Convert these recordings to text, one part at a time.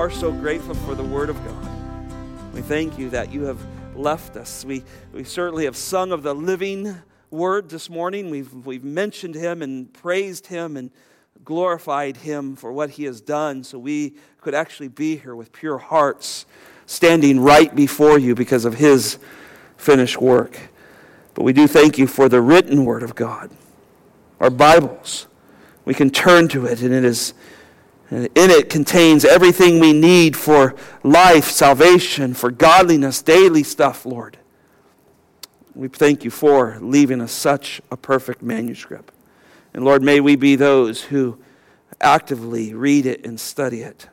Are so grateful for the Word of God. We thank you that you have left us. We, we certainly have sung of the living Word this morning. We've, we've mentioned Him and praised Him and glorified Him for what He has done so we could actually be here with pure hearts, standing right before you because of His finished work. But we do thank you for the written Word of God, our Bibles. We can turn to it, and it is in it contains everything we need for life, salvation, for godliness, daily stuff, Lord. We thank you for leaving us such a perfect manuscript. And Lord, may we be those who actively read it and study it.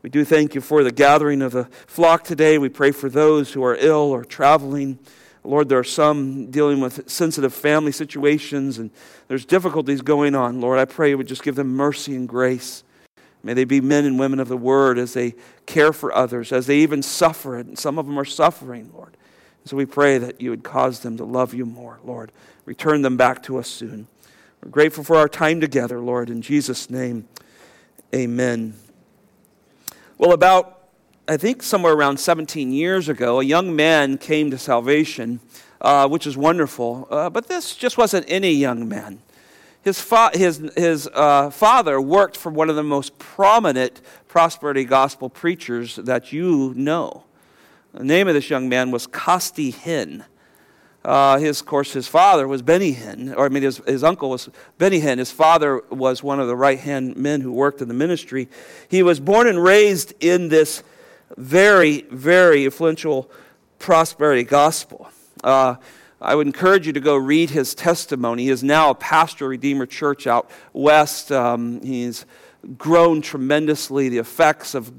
We do thank you for the gathering of the flock today. We pray for those who are ill or traveling. Lord, there are some dealing with sensitive family situations and there's difficulties going on. Lord, I pray you would just give them mercy and grace. May they be men and women of the word as they care for others, as they even suffer it. And some of them are suffering, Lord. So we pray that you would cause them to love you more, Lord. Return them back to us soon. We're grateful for our time together, Lord. In Jesus' name, amen. Well, about, I think, somewhere around 17 years ago, a young man came to salvation, uh, which is wonderful. Uh, but this just wasn't any young man. His, fa- his, his uh, father worked for one of the most prominent prosperity gospel preachers that you know. The name of this young man was Costi Hinn. Uh, his, of course, his father was Benny Hinn, or I mean, his, his uncle was Benny Hinn. His father was one of the right hand men who worked in the ministry. He was born and raised in this very, very influential prosperity gospel. Uh, I would encourage you to go read his testimony. He is now a pastor of Redeemer Church out west. Um, he's grown tremendously. The effects of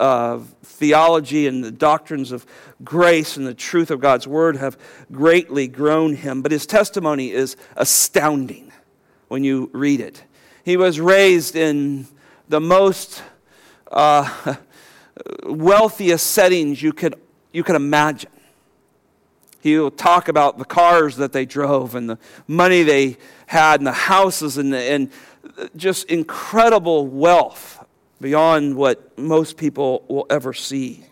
uh, theology and the doctrines of grace and the truth of God's word have greatly grown him. But his testimony is astounding when you read it. He was raised in the most uh, wealthiest settings you could, you could imagine. He'll talk about the cars that they drove and the money they had and the houses and, the, and just incredible wealth beyond what most people will ever see.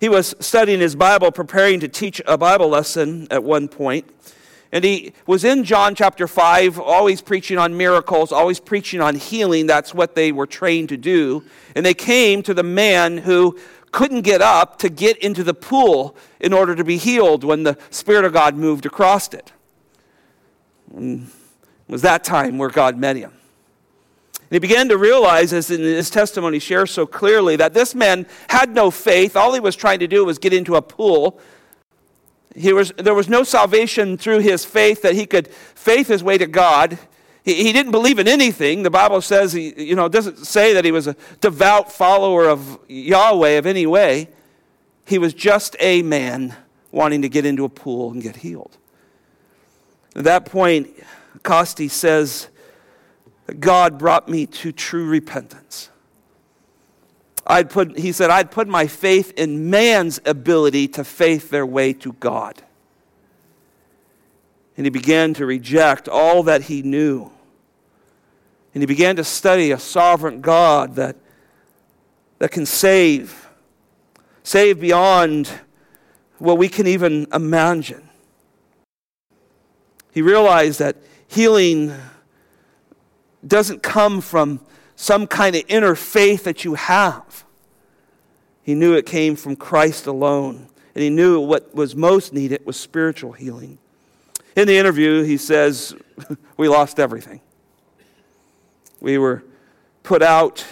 He was studying his Bible, preparing to teach a Bible lesson at one point, And he was in John chapter 5, always preaching on miracles, always preaching on healing. That's what they were trained to do. And they came to the man who couldn't get up to get into the pool in order to be healed when the Spirit of God moved across it. It was that time where God met him. And he began to realize, as in his testimony shares so clearly, that this man had no faith. All he was trying to do was get into a pool. He was, there was no salvation through his faith that he could faith his way to God. He, he didn't believe in anything. The Bible says, he, you know, doesn't say that he was a devout follower of Yahweh of any way. He was just a man wanting to get into a pool and get healed. At that point, Costi says, God brought me to true repentance. I'd put, he said, I'd put my faith in man's ability to faith their way to God. And he began to reject all that he knew and he began to study a sovereign God that, that can save, save beyond what we can even imagine. He realized that healing doesn't come from some kind of inner faith that you have. He knew it came from Christ alone. And he knew what was most needed was spiritual healing. In the interview, he says, We lost everything. We were put out.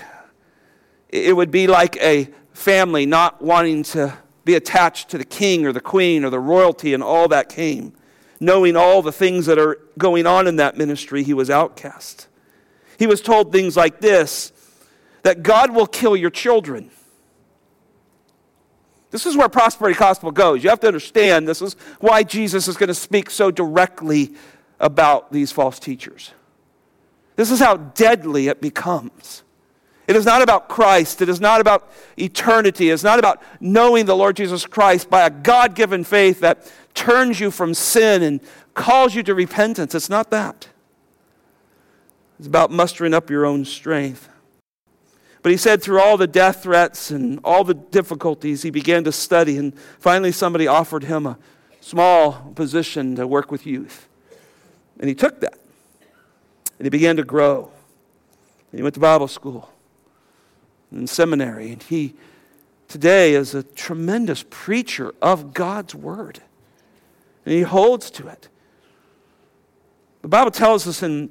It would be like a family not wanting to be attached to the king or the queen or the royalty and all that came. Knowing all the things that are going on in that ministry, he was outcast. He was told things like this that God will kill your children. This is where prosperity gospel goes. You have to understand this is why Jesus is going to speak so directly about these false teachers. This is how deadly it becomes. It is not about Christ. It is not about eternity. It's not about knowing the Lord Jesus Christ by a God given faith that turns you from sin and calls you to repentance. It's not that. It's about mustering up your own strength. But he said through all the death threats and all the difficulties, he began to study. And finally, somebody offered him a small position to work with youth. And he took that. And he began to grow. And he went to Bible school and seminary. And he today is a tremendous preacher of God's word. And he holds to it. The Bible tells us in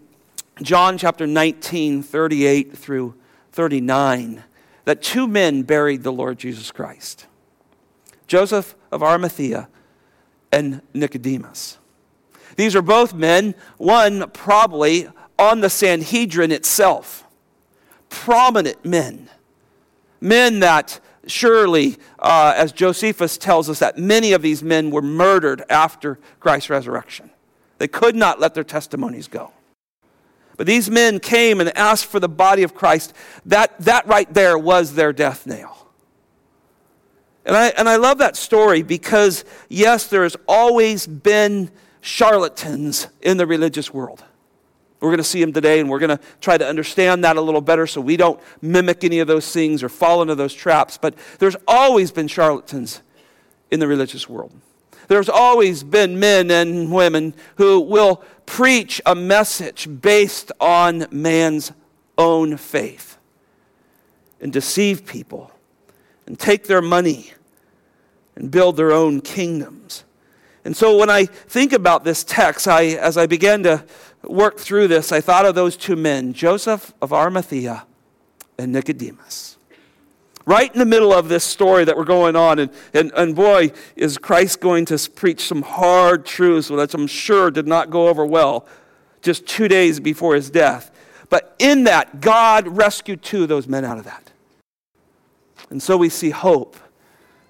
John chapter 19, 38 through 39, that two men buried the Lord Jesus Christ Joseph of Arimathea and Nicodemus. These are both men, one probably on the Sanhedrin itself, prominent men, men that surely, uh, as Josephus tells us, that many of these men were murdered after Christ's resurrection. They could not let their testimonies go. But these men came and asked for the body of Christ. That, that right there was their death nail. And I, and I love that story because, yes, there has always been charlatans in the religious world. We're going to see him today, and we're going to try to understand that a little better so we don't mimic any of those things or fall into those traps. But there's always been charlatans in the religious world. There's always been men and women who will preach a message based on man's own faith and deceive people and take their money and build their own kingdoms. And so when I think about this text, I, as I began to work through this, I thought of those two men, Joseph of Arimathea and Nicodemus. Right in the middle of this story that we're going on, and, and, and boy, is Christ going to preach some hard truths, which I'm sure did not go over well just two days before his death. But in that, God rescued two of those men out of that. And so we see hope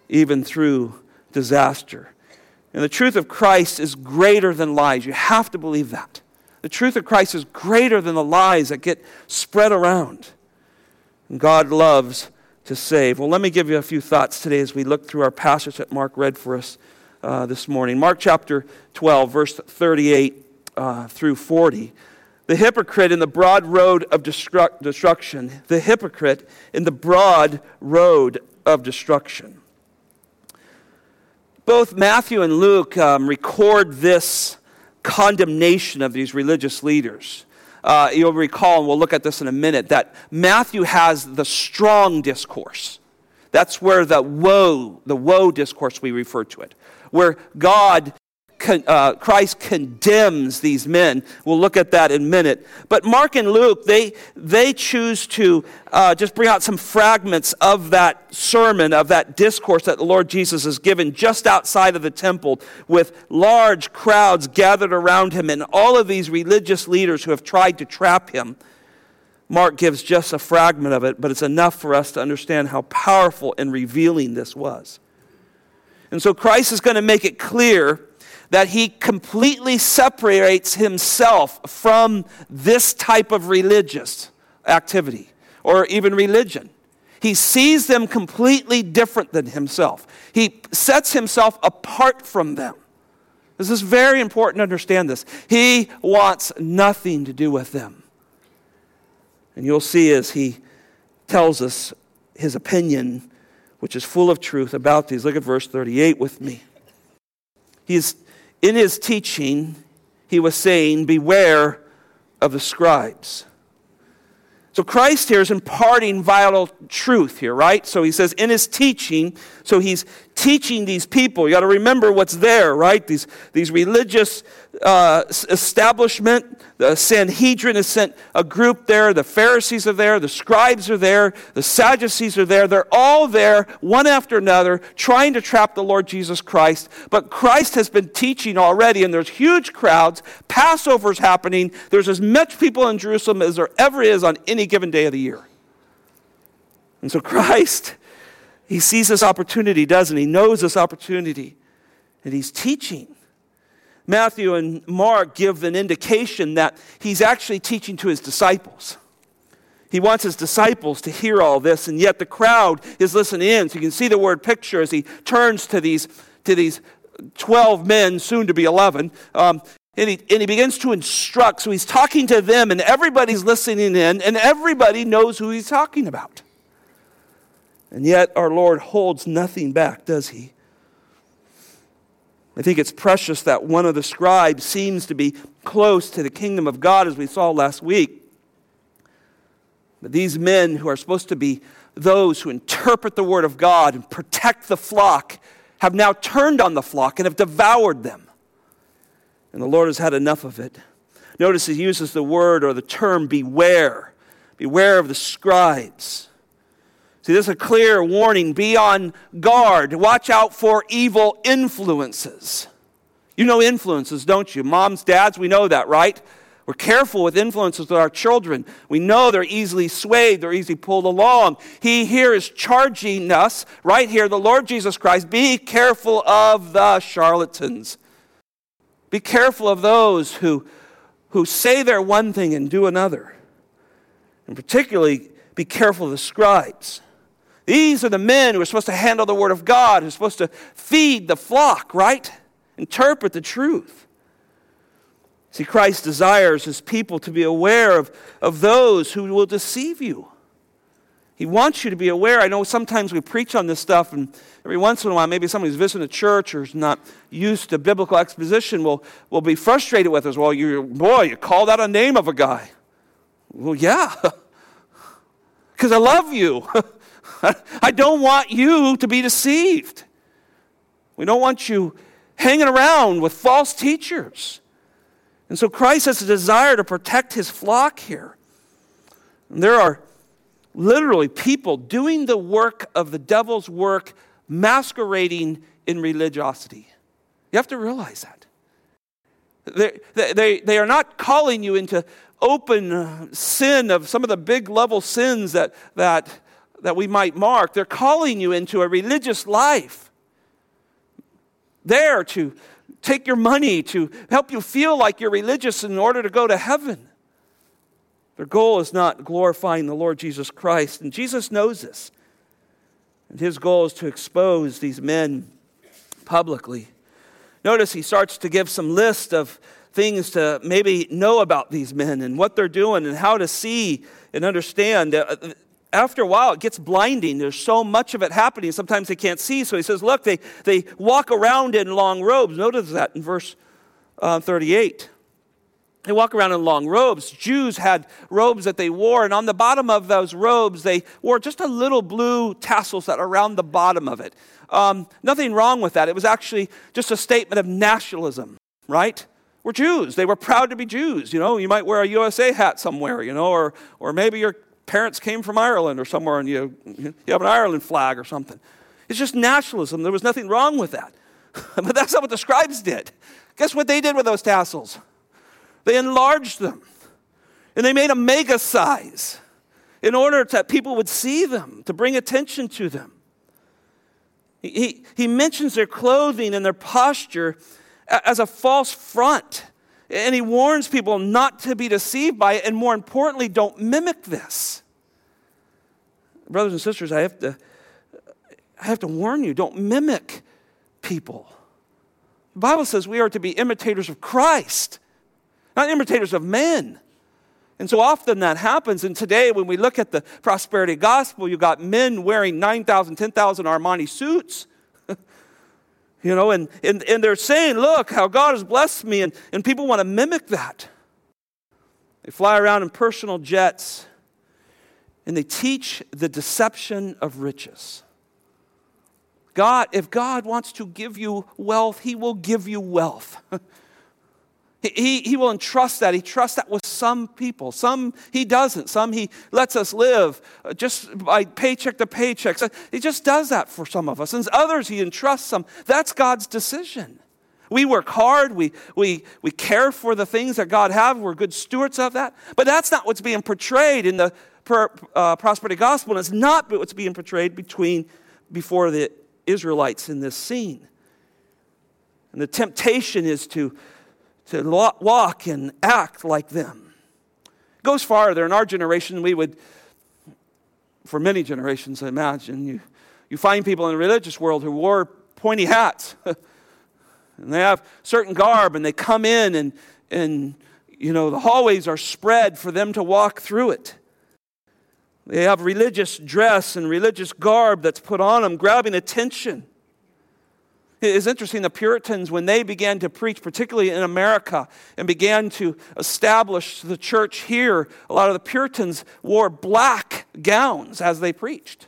even through disaster. And the truth of Christ is greater than lies. You have to believe that. The truth of Christ is greater than the lies that get spread around. And God loves to save. Well, let me give you a few thoughts today as we look through our passage that Mark read for us uh, this morning. Mark chapter 12, verse 38 uh, through 40. The hypocrite in the broad road of destru- destruction. The hypocrite in the broad road of destruction both Matthew and Luke um, record this condemnation of these religious leaders. Uh, you'll recall, and we'll look at this in a minute, that Matthew has the strong discourse. That's where the woe, the woe discourse, we refer to it, where God con, uh, Christ condemns these men. We'll look at that in a minute. But Mark and Luke, they, they choose to uh, just bring out some fragments of that sermon, of that discourse that the Lord Jesus has given just outside of the temple with large crowds gathered around him and all of these religious leaders who have tried to trap him. Mark gives just a fragment of it, but it's enough for us to understand how powerful and revealing this was. And so Christ is going to make it clear that he completely separates himself from this type of religious activity or even religion. He sees them completely different than himself. He sets himself apart from them. This is very important to understand this. He wants nothing to do with them. And you'll see as he tells us his opinion, which is full of truth about these. Look at verse 38 with me. He is in his teaching, he was saying, Beware of the scribes. So Christ here is imparting vital truth here, right? So he says in his teaching, so he's teaching these people. You got to remember what's there, right? These, these religious uh, establishment. The Sanhedrin has sent a group there. The Pharisees are there. The scribes are there. The Sadducees are there. They're all there, one after another, trying to trap the Lord Jesus Christ. But Christ has been teaching already, and there's huge crowds. Passover's happening. There's as much people in Jerusalem as there ever is on any given day of the year. And so Christ, he sees this opportunity, doesn't he? He knows this opportunity, and he's teaching. Matthew and Mark give an indication that he's actually teaching to his disciples. He wants his disciples to hear all this, and yet the crowd is listening in. So you can see the word picture as he turns to these, to these 12 men, soon to be 11, um, and, he, and he begins to instruct. So he's talking to them, and everybody's listening in, and everybody knows who he's talking about. And yet our Lord holds nothing back, does he? I think it's precious that one of the scribes seems to be close to the kingdom of God, as we saw last week. But these men who are supposed to be those who interpret the word of God and protect the flock have now turned on the flock and have devoured them. And the Lord has had enough of it. Notice he uses the word or the term beware. Beware of the scribes. See, this is a clear warning. Be on guard. Watch out for evil influences. You know influences, don't you? Moms, dads, we know that, right? We're careful with influences with our children. We know they're easily swayed, they're easily pulled along. He here is charging us, right here, the Lord Jesus Christ, be careful of the charlatans. Be careful of those who, who say they're one thing and do another. And particularly, be careful of the scribes. These are the men who are supposed to handle the Word of God, who are supposed to feed the flock, right? Interpret the truth. See, Christ desires his people to be aware of, of those who will deceive you. He wants you to be aware. I know sometimes we preach on this stuff, and every once in a while, maybe somebody who's visiting a church or is not used to biblical exposition will, will be frustrated with us. Well, you, boy, you called out a name of a guy. Well, yeah, because I love you. I don't want you to be deceived. We don't want you hanging around with false teachers. And so Christ has a desire to protect his flock here. And there are literally people doing the work of the devil's work, masquerading in religiosity. You have to realize that. They, they, they are not calling you into open sin of some of the big level sins that, that, that we might mark. They're calling you into a religious life. There to take your money to help you feel like you're religious in order to go to heaven. Their goal is not glorifying the Lord Jesus Christ, and Jesus knows this. And his goal is to expose these men publicly. Notice he starts to give some list of things to maybe know about these men and what they're doing and how to see and understand. Uh, After a while, it gets blinding. There's so much of it happening, sometimes they can't see. So he says, Look, they, they walk around in long robes. Notice that in verse uh, 38. They walk around in long robes. Jews had robes that they wore, and on the bottom of those robes, they wore just a little blue tassels that are around the bottom of it. Um, nothing wrong with that. It was actually just a statement of nationalism, right? We're Jews. They were proud to be Jews. You know, you might wear a USA hat somewhere, you know, or, or maybe you're parents came from Ireland or somewhere and you, you have an Ireland flag or something. It's just nationalism. There was nothing wrong with that. but that's not what the scribes did. Guess what they did with those tassels? They enlarged them and they made a mega size in order that people would see them, to bring attention to them. He, he, he mentions their clothing and their posture as a false front and he warns people not to be deceived by it, and more importantly, don't mimic this. Brothers and sisters, I have to, I have to warn you don't mimic people. The Bible says we are to be imitators of Christ, not imitators of men. And so often that happens. And today, when we look at the prosperity gospel, you've got men wearing 9,000, 10,000 Armani suits you know, and, and, and they're saying, look, how God has blessed me, and, and people want to mimic that. They fly around in personal jets, and they teach the deception of riches. God, if God wants to give you wealth, He will give you wealth. He, he will entrust that. He trusts that with some people. Some he doesn't. Some he lets us live uh, just by paycheck to paycheck. he just does that for some of us. And others he entrusts some. That's God's decision. We work hard. We, we, we care for the things that God has. We're good stewards of that. But that's not what's being portrayed in the per, uh, prosperity gospel. And it's not what's being portrayed between, before the Israelites in this scene. And the temptation is to to walk and act like them. It goes farther. In our generation, we would, for many generations, I imagine, you, you find people in the religious world who wore pointy hats. and they have certain garb, and they come in, and, and you know, the hallways are spread for them to walk through it. They have religious dress and religious garb that's put on them, grabbing attention. It's interesting, the Puritans, when they began to preach, particularly in America, and began to establish the church here, a lot of the Puritans wore black gowns as they preached.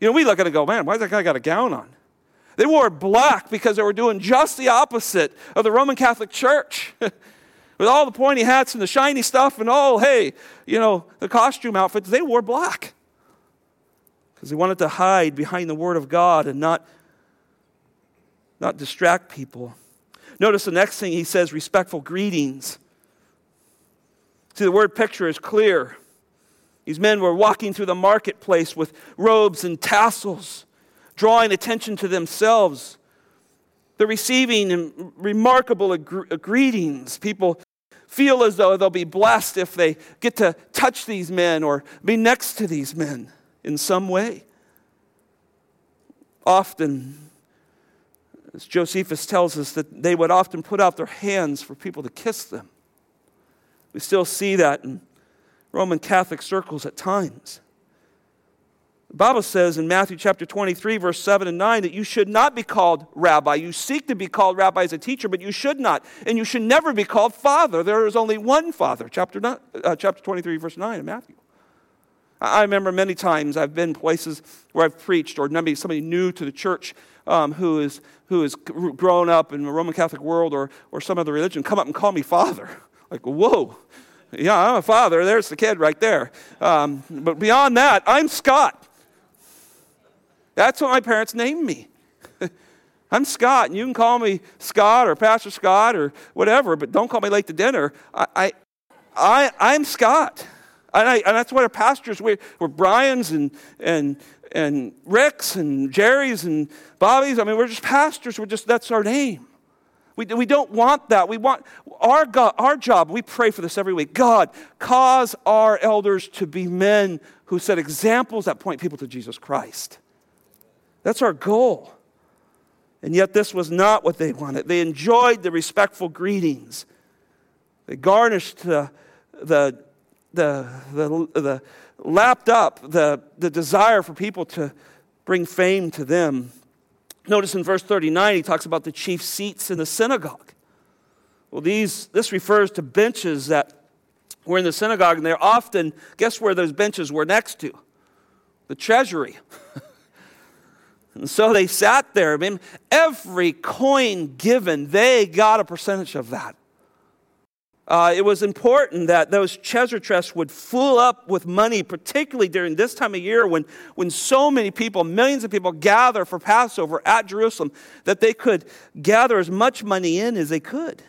You know, we look at it and go, man, why does that guy got a gown on? They wore black because they were doing just the opposite of the Roman Catholic Church. With all the pointy hats and the shiny stuff and all, hey, you know, the costume outfits, they wore black. Because they wanted to hide behind the Word of God and not not distract people. Notice the next thing he says respectful greetings. See, the word picture is clear. These men were walking through the marketplace with robes and tassels, drawing attention to themselves. They're receiving remarkable uh, greetings. People feel as though they'll be blessed if they get to touch these men or be next to these men in some way. Often, as Josephus tells us, that they would often put out their hands for people to kiss them. We still see that in Roman Catholic circles at times. The Bible says in Matthew chapter 23, verse 7 and 9, that you should not be called rabbi. You seek to be called rabbi as a teacher, but you should not. And you should never be called father. There is only one father. Chapter, uh, chapter 23, verse 9 in Matthew. I remember many times I've been places where I've preached, or maybe somebody new to the church um, who is who has grown up in the Roman Catholic world or or some other religion come up and call me father. Like, whoa, yeah, I'm a father. There's the kid right there. Um, but beyond that, I'm Scott. That's what my parents named me. I'm Scott, and you can call me Scott or Pastor Scott or whatever, but don't call me late to dinner. I, I, I I'm Scott. And, I, and that's what our pastors were, were Brian's and, and, and Rick's and Jerry's and Bobby's. I mean, we're just pastors. We're just, that's our name. We, we don't want that. We want our, God, our job, we pray for this every week. God, cause our elders to be men who set examples that point people to Jesus Christ. That's our goal. And yet, this was not what they wanted. They enjoyed the respectful greetings, they garnished the, the the, the, the lapped up the, the desire for people to bring fame to them. Notice in verse 39, he talks about the chief seats in the synagogue. Well, these, this refers to benches that were in the synagogue, and they're often, guess where those benches were next to? The treasury. and so they sat there. I mean, every coin given, they got a percentage of that. Uh, it was important that those treasure chests would fill up with money, particularly during this time of year when, when so many people, millions of people, gather for Passover at Jerusalem, that they could gather as much money in as they could.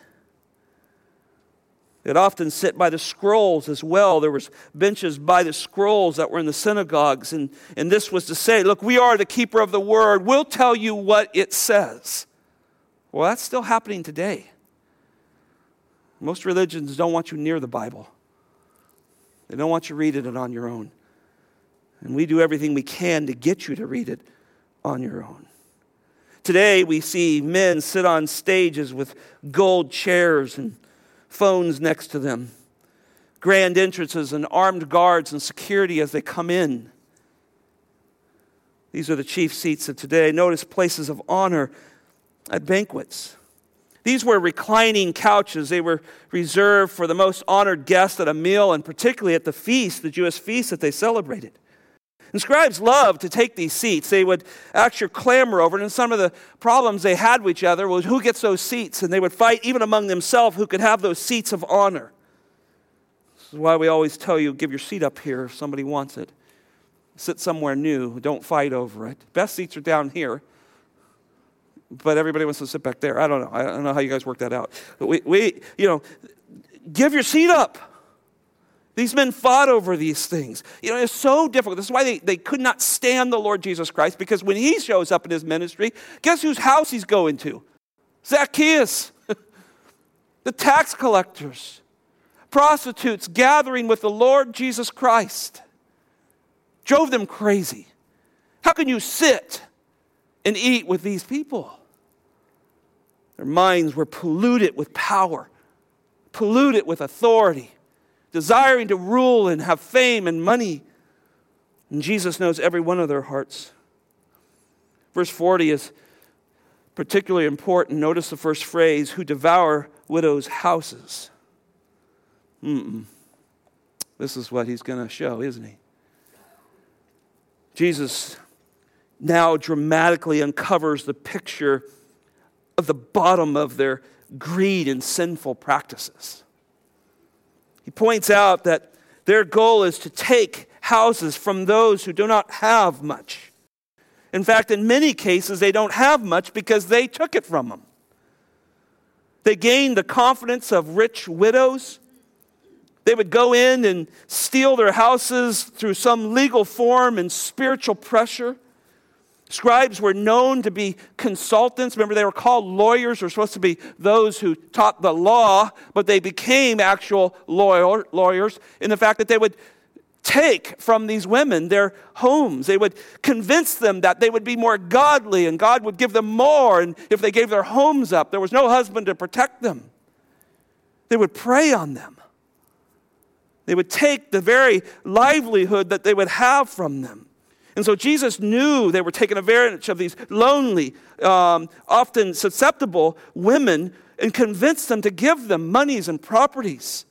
They'd often sit by the scrolls as well. There was benches by the scrolls that were in the synagogues, and, and this was to say, look, we are the keeper of the word. We'll tell you what it says. Well, that's still happening today. Most religions don't want you near the Bible, they don't want you reading it on your own. And we do everything we can to get you to read it on your own. Today, we see men sit on stages with gold chairs and phones next to them, grand entrances and armed guards and security as they come in. These are the chief seats of today. Notice places of honor at banquets. These were reclining couches. They were reserved for the most honored guests at a meal, and particularly at the feast, the Jewish feast that they celebrated. And scribes loved to take these seats. They would actually clamor over it, and some of the problems they had with each other was who gets those seats, and they would fight even among themselves who could have those seats of honor. This is why we always tell you give your seat up here if somebody wants it. Sit somewhere new, don't fight over it. Best seats are down here but everybody wants to sit back there. I don't know. I don't know how you guys work that out. But we, we you know, give your seat up. These men fought over these things. You know, it's so difficult. This is why they, they could not stand the Lord Jesus Christ, because when he shows up in his ministry, guess whose house he's going to? Zacchaeus, the tax collectors, prostitutes gathering with the Lord Jesus Christ. Drove them crazy. How can you sit and eat with these people. Their minds were polluted with power, polluted with authority, desiring to rule and have fame and money. And Jesus knows every one of their hearts. Verse 40 is particularly important. Notice the first phrase who devour widows' houses. Mm-mm. This is what he's going to show, isn't he? Jesus now dramatically uncovers the picture of the bottom of their greed and sinful practices. He points out that their goal is to take houses from those who do not have much. In fact, in many cases, they don't have much because they took it from them. They gained the confidence of rich widows. They would go in and steal their houses through some legal form and spiritual pressure. Scribes were known to be consultants. Remember, they were called lawyers. They're supposed to be those who taught the law, but they became actual lawyer, lawyers in the fact that they would take from these women their homes. They would convince them that they would be more godly and God would give them more. And if they gave their homes up, there was no husband to protect them. They would prey on them. They would take the very livelihood that they would have from them. And so Jesus knew they were taking advantage of these lonely, um, often susceptible women and convinced them to give them monies and properties.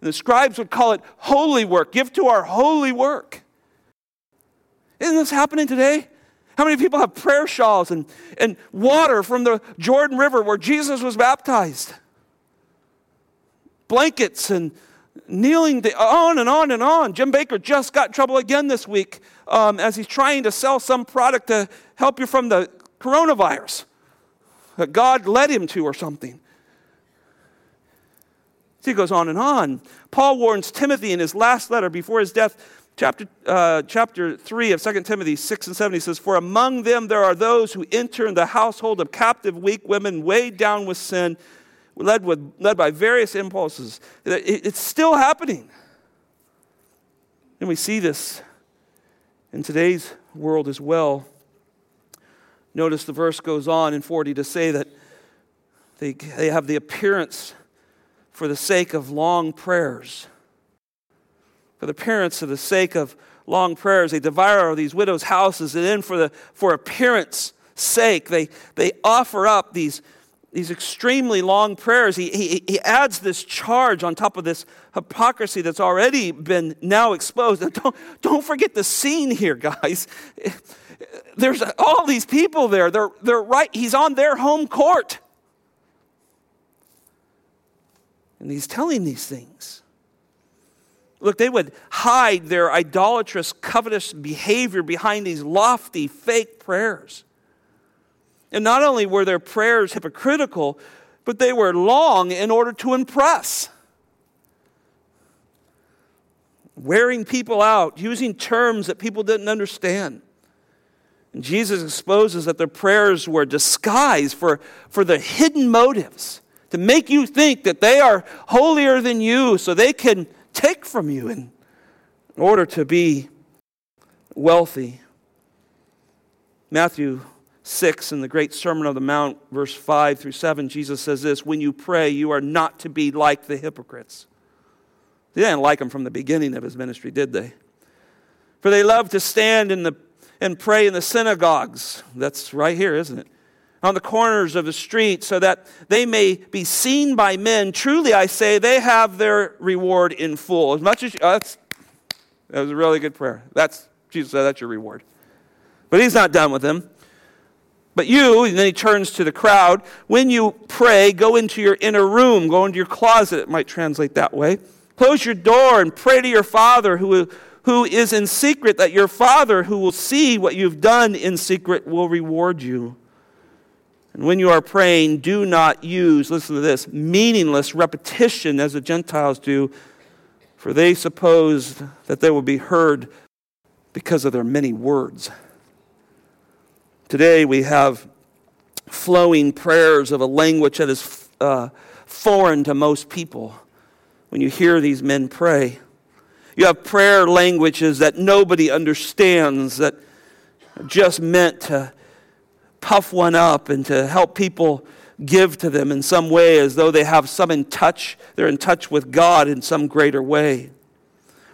And the scribes would call it holy work. Give to our holy work. Isn't this happening today? How many people have prayer shawls and, and water from the Jordan River where Jesus was baptized? Blankets and kneeling on and on and on. Jim Bakker just got in trouble again this week um, as he's trying to sell some product to help you from the coronavirus that God led him to or something. See, he goes on and on. Paul warns Timothy in his last letter before his death, chapter, uh, chapter 3 of 2 Timothy 6 and 7. He says, For among them there are those who enter in the household of captive, weak women, weighed down with sin, led, with, led by various impulses. It, it's still happening. And we see this in today's world as well. Notice the verse goes on in 40 to say that they, they have the appearance for the sake of long prayers. For the parents, for the sake of long prayers, they devour these widows' houses, and then for, the, for appearance sake, they, they offer up these, these extremely long prayers. He, he, he adds this charge on top of this hypocrisy that's already been now exposed. And don't, don't forget the scene here, guys. There's all these people there. They're, they're right. He's on their home court. And he's telling these things. Look, they would hide their idolatrous, covetous behavior behind these lofty, fake prayers. And not only were their prayers hypocritical, but they were long in order to impress. Wearing people out, using terms that people didn't understand. And Jesus exposes that their prayers were disguised for, for the hidden motives to make you think that they are holier than you so they can take from you in order to be wealthy. Matthew 6 in the great Sermon on the Mount, verse 5 through 7, Jesus says this When you pray, you are not to be like the hypocrites. They didn't like him from the beginning of his ministry, did they? For they love to stand in the, and pray in the synagogues. That's right here, isn't it? on the corners of the street so that they may be seen by men. Truly, I say, they have their reward in full. As much as you, oh, that's, that was a really good prayer. That's Jesus said, that's your reward. But he's not done with them. But you, and then he turns to the crowd, when you pray, go into your inner room, go into your closet, it might translate that way. Close your door and pray to your Father who, who is in secret, that your Father who will see what you've done in secret will reward you. And when you are praying, do not use, listen to this, meaningless repetition as the Gentiles do, for they suppose that they will be heard because of their many words. Today we have flowing prayers of a language that is uh, foreign to most people. When you hear these men pray, you have prayer languages that nobody understands, that are just meant to puff one up and to help people give to them in some way as though they have some in touch, they're in touch with God in some greater way.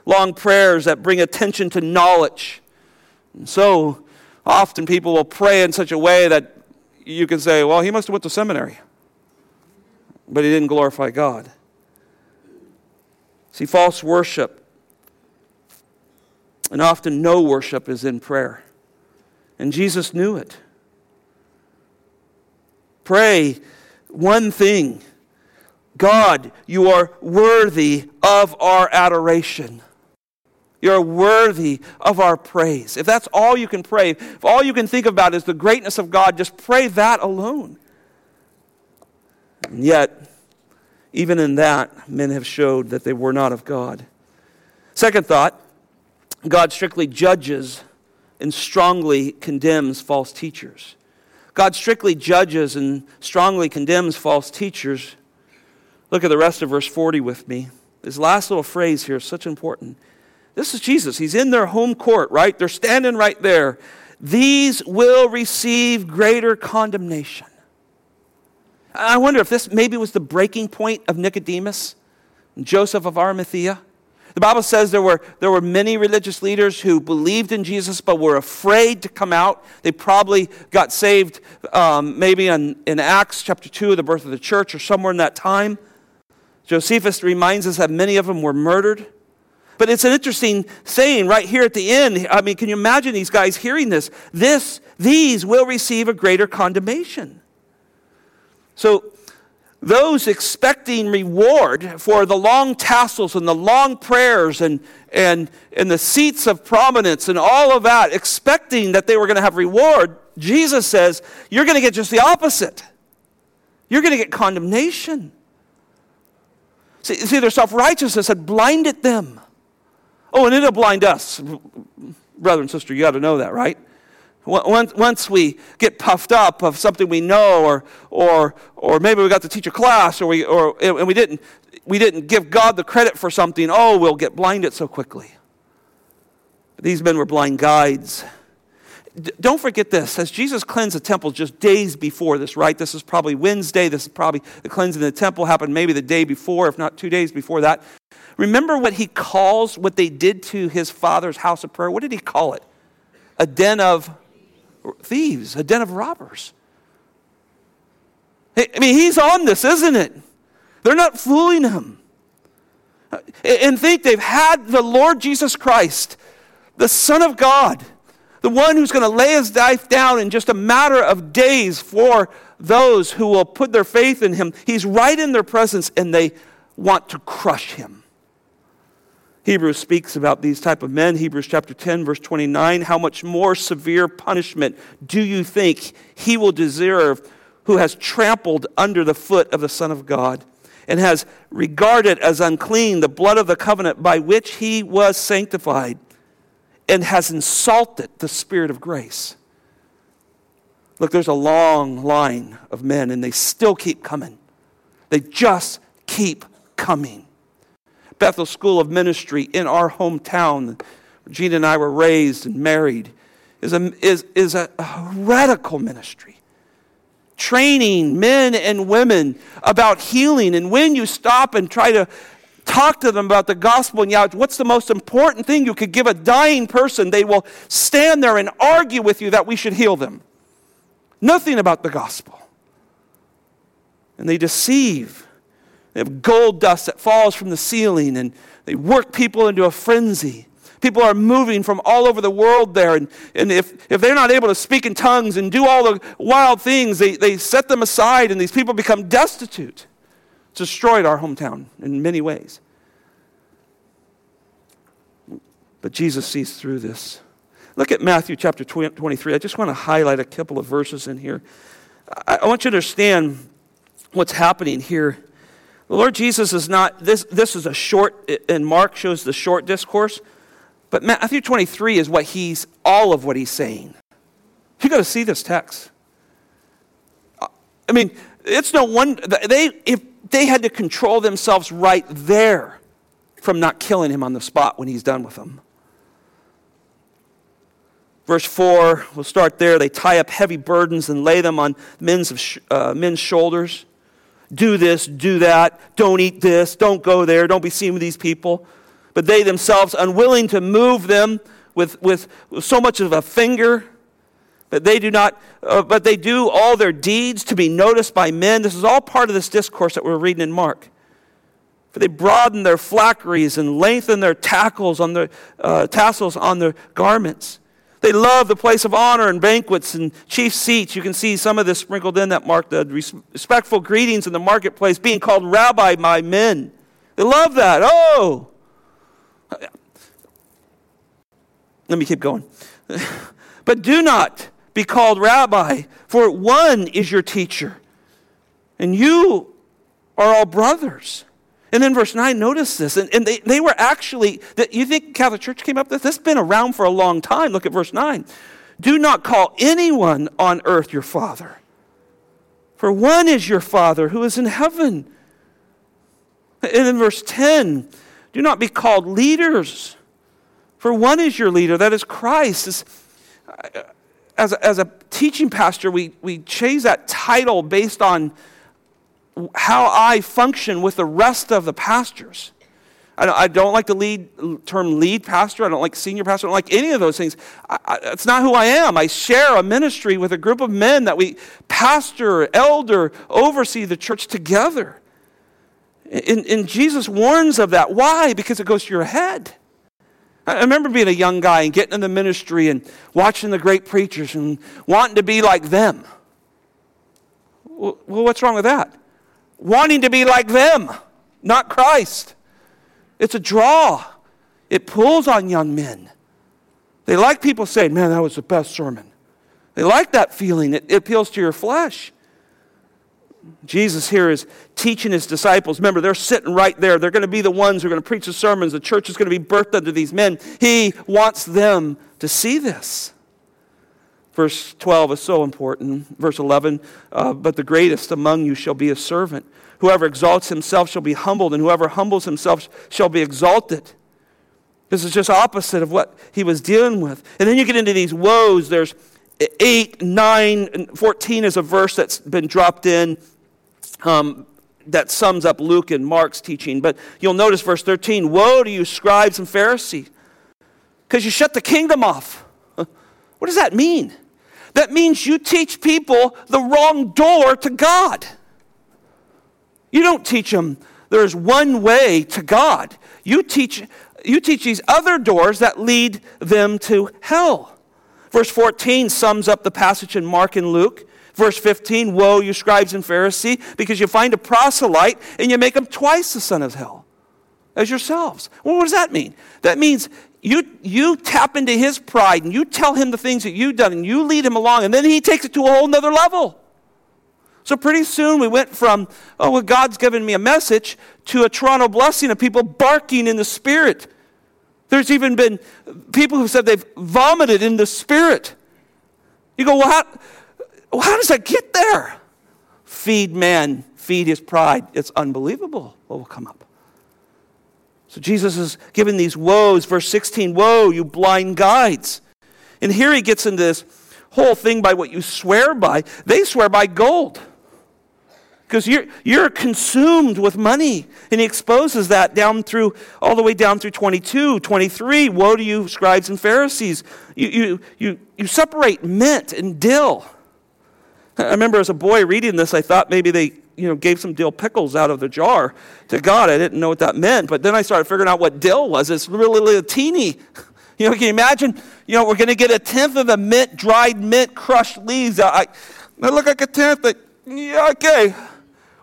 long prayers that bring attention to knowledge. And so often people will pray in such a way that you can say, well, he must have went to seminary. But he didn't glorify God. See, false worship and often no worship is in prayer. And Jesus knew it. Pray one thing God, you are worthy of our adoration. You're worthy of our praise. If that's all you can pray, if all you can think about is the greatness of God, just pray that alone. And yet, even in that, men have showed that they were not of God. Second thought God strictly judges and strongly condemns false teachers. God strictly judges and strongly condemns false teachers. Look at the rest of verse 40 with me. This last little phrase here is such important. This is Jesus. He's in their home court, right? They're standing right there. These will receive greater condemnation. I wonder if this maybe was the breaking point of Nicodemus, and Joseph of Arimathea. The Bible says there were, there were many religious leaders who believed in Jesus but were afraid to come out. They probably got saved um, maybe in, in Acts chapter 2, the birth of the church, or somewhere in that time. Josephus reminds us that many of them were murdered. But it's an interesting saying right here at the end. I mean, can you imagine these guys hearing this? This, these will receive a greater condemnation. So those expecting reward for the long tassels and the long prayers and, and, and the seats of prominence and all of that, expecting that they were going to have reward, Jesus says, you're going to get just the opposite. You're going to get condemnation. See, see their self righteousness had blinded them. Oh, and it'll blind us. Brother and sister, you got to know that, right? Once we get puffed up of something we know, or, or, or maybe we got to teach a class, or we, or, and we didn't, we didn't give God the credit for something, oh, we'll get blinded so quickly. These men were blind guides. D- don't forget this. As Jesus cleansed the temple just days before this, right? This is probably Wednesday. This is probably the cleansing of the temple happened maybe the day before, if not two days before that. Remember what he calls what they did to his father's house of prayer? What did he call it? A den of thieves, a den of robbers. I mean, he's on this, isn't it? They're not fooling him. And think they've had the Lord Jesus Christ, the Son of God, the one who's going to lay his life down in just a matter of days for those who will put their faith in him. He's right in their presence and they want to crush him. Hebrews speaks about these type of men. Hebrews chapter 10 verse 29, how much more severe punishment do you think he will deserve who has trampled under the foot of the son of God and has regarded as unclean the blood of the covenant by which he was sanctified and has insulted the spirit of grace. Look, there's a long line of men and they still keep coming. They just keep coming. Bethel School of Ministry in our hometown, Gina and I were raised and married, is a, is, is a, radical ministry. Training men and women about healing. And when you stop and try to talk to them about the gospel and yeah, what's the most important thing you could give a dying person, they will stand there and argue with you that we should heal them. Nothing about the gospel. And they deceive they have gold dust that falls from the ceiling, and they work people into a frenzy. People are moving from all over the world there, and, and if, if they're not able to speak in tongues and do all the wild things, they, they set them aside, and these people become destitute. It's destroyed our hometown in many ways. But Jesus sees through this. Look at Matthew chapter 23. I just want to highlight a couple of verses in here. I, I want you to understand what's happening here the Lord Jesus is not, this, this is a short, and Mark shows the short discourse, but Matthew 23 is what he's, all of what he's saying. You got to see this text. I mean, it's no wonder, they, if they had to control themselves right there from not killing him on the spot when he's done with them. Verse 4, we'll start there. They tie up heavy burdens and lay them on men's, uh, men's shoulders do this, do that, don't eat this, don't go there, don't be seen with these people. but they themselves unwilling to move them with, with so much of a finger. But they do not, uh, but they do all their deeds to be noticed by men. This is all part of this discourse that we're reading in Mark. For they broaden their phylacteries and lengthen their tackles on their uh, tassels on their garments. They love the place of honor and banquets and chief seats. You can see some of this sprinkled in that mark the respectful greetings in the marketplace, being called rabbi by men. They love that. Oh! Let me keep going. but do not be called rabbi, for one is your teacher, and you are all brothers. And then verse 9, notice this. And, and they, they were actually, you think Catholic Church came up with this? This has been around for a long time. Look at verse 9. Do not call anyone on earth your father, for one is your father who is in heaven. And in verse 10, do not be called leaders, for one is your leader, that is Christ. Uh, as, a, as a teaching pastor, we, we chase that title based on how I function with the rest of the pastors. I don't, like the lead term lead pastor. I don't like senior pastor. I don't like any of those things. I, I, it's not who I am. I share a ministry with a group of men that we pastor, elder, oversee the church together. And, and Jesus warns of that. Why? Because it goes to your head. I remember being a young guy and getting in the ministry and watching the great preachers and wanting to be like them. Well, what's wrong with that? Wanting to be like them, not Christ. It's a draw, it pulls on young men. They like people saying, Man, that was the best sermon. They like that feeling, it, it appeals to your flesh. Jesus here is teaching his disciples. Remember, they're sitting right there. They're going to be the ones who are going to preach the sermons. The church is going to be birthed under these men. He wants them to see this. Verse 12 is so important. Verse 11, uh, but the greatest among you shall be a servant. Whoever exalts himself shall be humbled, and whoever humbles himself shall be exalted. This is just opposite of what he was dealing with. And then you get into these woes. There's 8, 9, and 14 is a verse that's been dropped in um, that sums up Luke and Mark's teaching. But you'll notice verse 13 Woe to you, scribes and Pharisees, because you shut the kingdom off. What does that mean? That means you teach people the wrong door to God. You don't teach them there's one way to God. You teach, you teach these other doors that lead them to hell. Verse 14 sums up the passage in Mark and Luke. Verse 15, woe, you scribes and Pharisees, because you find a proselyte and you make him twice the son of hell as yourselves. Well, what does that mean? That means you, you tap into his pride and you tell him the things that you've done and you lead him along, and then he takes it to a whole nother level. So pretty soon we went from, oh, well, God's given me a message to a Toronto blessing of people barking in the spirit. There's even been people who said they've vomited in the spirit. You go, well, how, well, how does that get there? Feed man, feed his pride. It's unbelievable what will come up. So Jesus is giving these woes. Verse 16 Woe, you blind guides. And here he gets into this whole thing by what you swear by. They swear by gold because you're, you're consumed with money. And he exposes that down through, all the way down through 22, 23. Woe to you, scribes and Pharisees. You, you, you, you separate mint and dill. I remember as a boy reading this, I thought maybe they you know, gave some dill pickles out of the jar to God. I didn't know what that meant. But then I started figuring out what dill was. It's really, really teeny. You know, can you imagine? You know, we're going to get a tenth of a mint, dried mint, crushed leaves. I, I look like a tenth, but yeah, okay.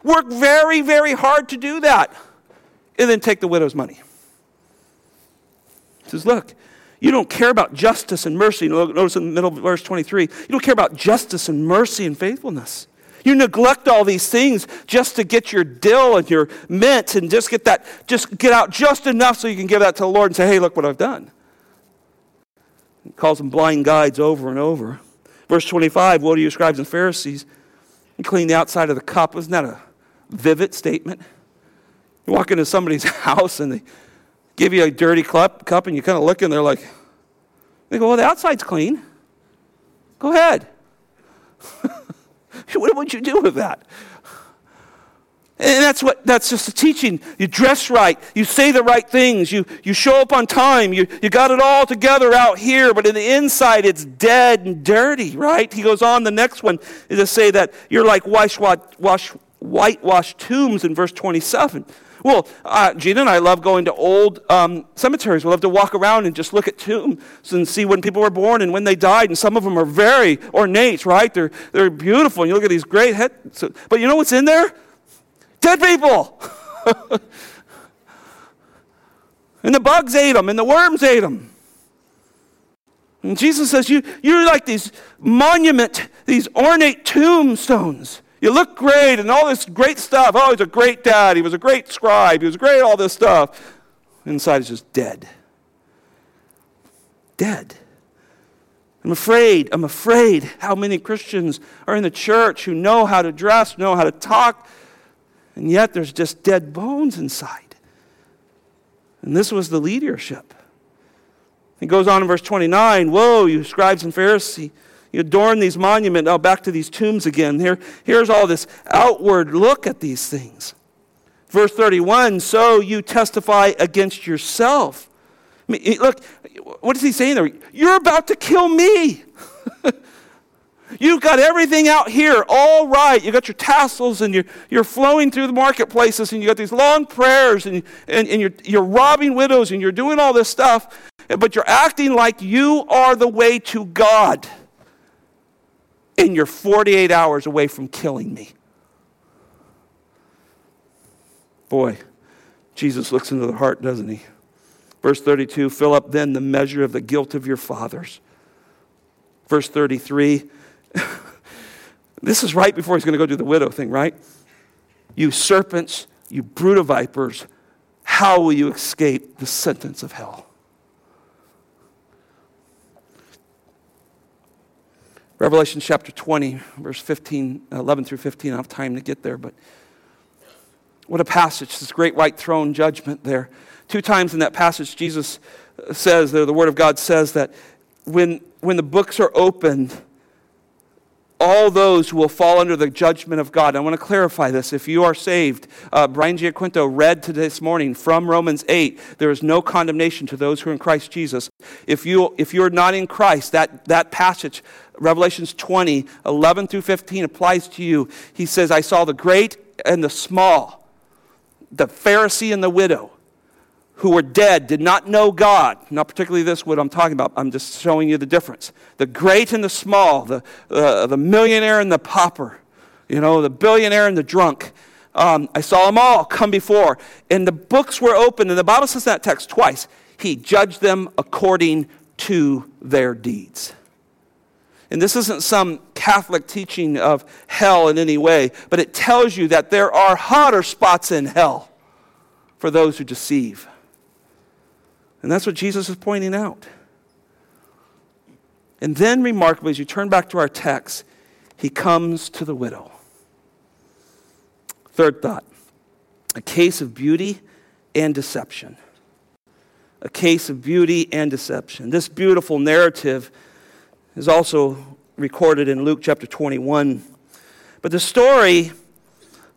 Work very, very hard to do that. And then take the widow's money. He says, look, you don't care about justice and mercy. Notice in the middle of verse 23, you don't care about justice and mercy and faithfulness. You neglect all these things just to get your dill and your mint and just get that, just get out just enough so you can give that to the Lord and say, hey, look what I've done. He calls them blind guides over and over. Verse 25, Woe to you, scribes and Pharisees. You clean the outside of the cup. Isn't that a vivid statement? You walk into somebody's house and they give you a dirty cup, cup and you kind of look and they're like, they go, Well, the outside's clean. Go ahead. what would you do with that? And that's what that's just a teaching. You dress right, you say the right things, you, you show up on time, you, you got it all together out here, but in the inside it's dead and dirty, right? He goes on the next one is to say that you're like wash, wash, whitewashed tombs in verse 27. Well, uh, Gina and I love going to old um, cemeteries. We love to walk around and just look at tombs and see when people were born and when they died. And some of them are very ornate, right? They're, they're beautiful. And you look at these great heads. But you know what's in there? Dead people. and the bugs ate them and the worms ate them. And Jesus says, you, You're like these monument, these ornate tombstones. You look great and all this great stuff. Oh, he's a great dad. He was a great scribe. He was great, all this stuff. Inside is just dead. Dead. I'm afraid, I'm afraid how many Christians are in the church who know how to dress, know how to talk, and yet there's just dead bones inside. And this was the leadership. He goes on in verse 29 Woe, you scribes and Pharisees adorn these monuments. Now, back to these tombs again. Here, here's all this outward look at these things. Verse 31 So you testify against yourself. I mean, look, what is he saying there? You're about to kill me. You've got everything out here all right. You've got your tassels and you're, you're flowing through the marketplaces and you've got these long prayers and, and, and you're, you're robbing widows and you're doing all this stuff, but you're acting like you are the way to God and you're 48 hours away from killing me. Boy, Jesus looks into the heart, doesn't he? Verse 32 fill up then the measure of the guilt of your fathers. Verse 33 this is right before he's going to go do the widow thing, right? You serpents, you brood of vipers, how will you escape the sentence of hell? Revelation chapter 20, verse 15, 11 through 15. I have time to get there, but what a passage. This great white throne judgment there. Two times in that passage, Jesus says, there, the Word of God says that when, when the books are opened, all those who will fall under the judgment of God. I want to clarify this. If you are saved, uh, Brian Giaquinto read to this morning from Romans 8, there is no condemnation to those who are in Christ Jesus. If, you, if you're not in Christ, that, that passage, Revelations 20, 11 through 15, applies to you. He says, I saw the great and the small, the Pharisee and the widow who were dead did not know God. Not particularly this, what I'm talking about. I'm just showing you the difference. The great and the small, the, uh, the millionaire and the pauper, you know, the billionaire and the drunk. Um, I saw them all come before. And the books were open, and the Bible says that text twice. He judged them according to their deeds. And this isn't some Catholic teaching of hell in any way, but it tells you that there are hotter spots in hell for those who deceive. And that's what Jesus is pointing out. And then, remarkably, as you turn back to our text, he comes to the widow. Third thought a case of beauty and deception. A case of beauty and deception. This beautiful narrative is also recorded in Luke chapter 21. But the story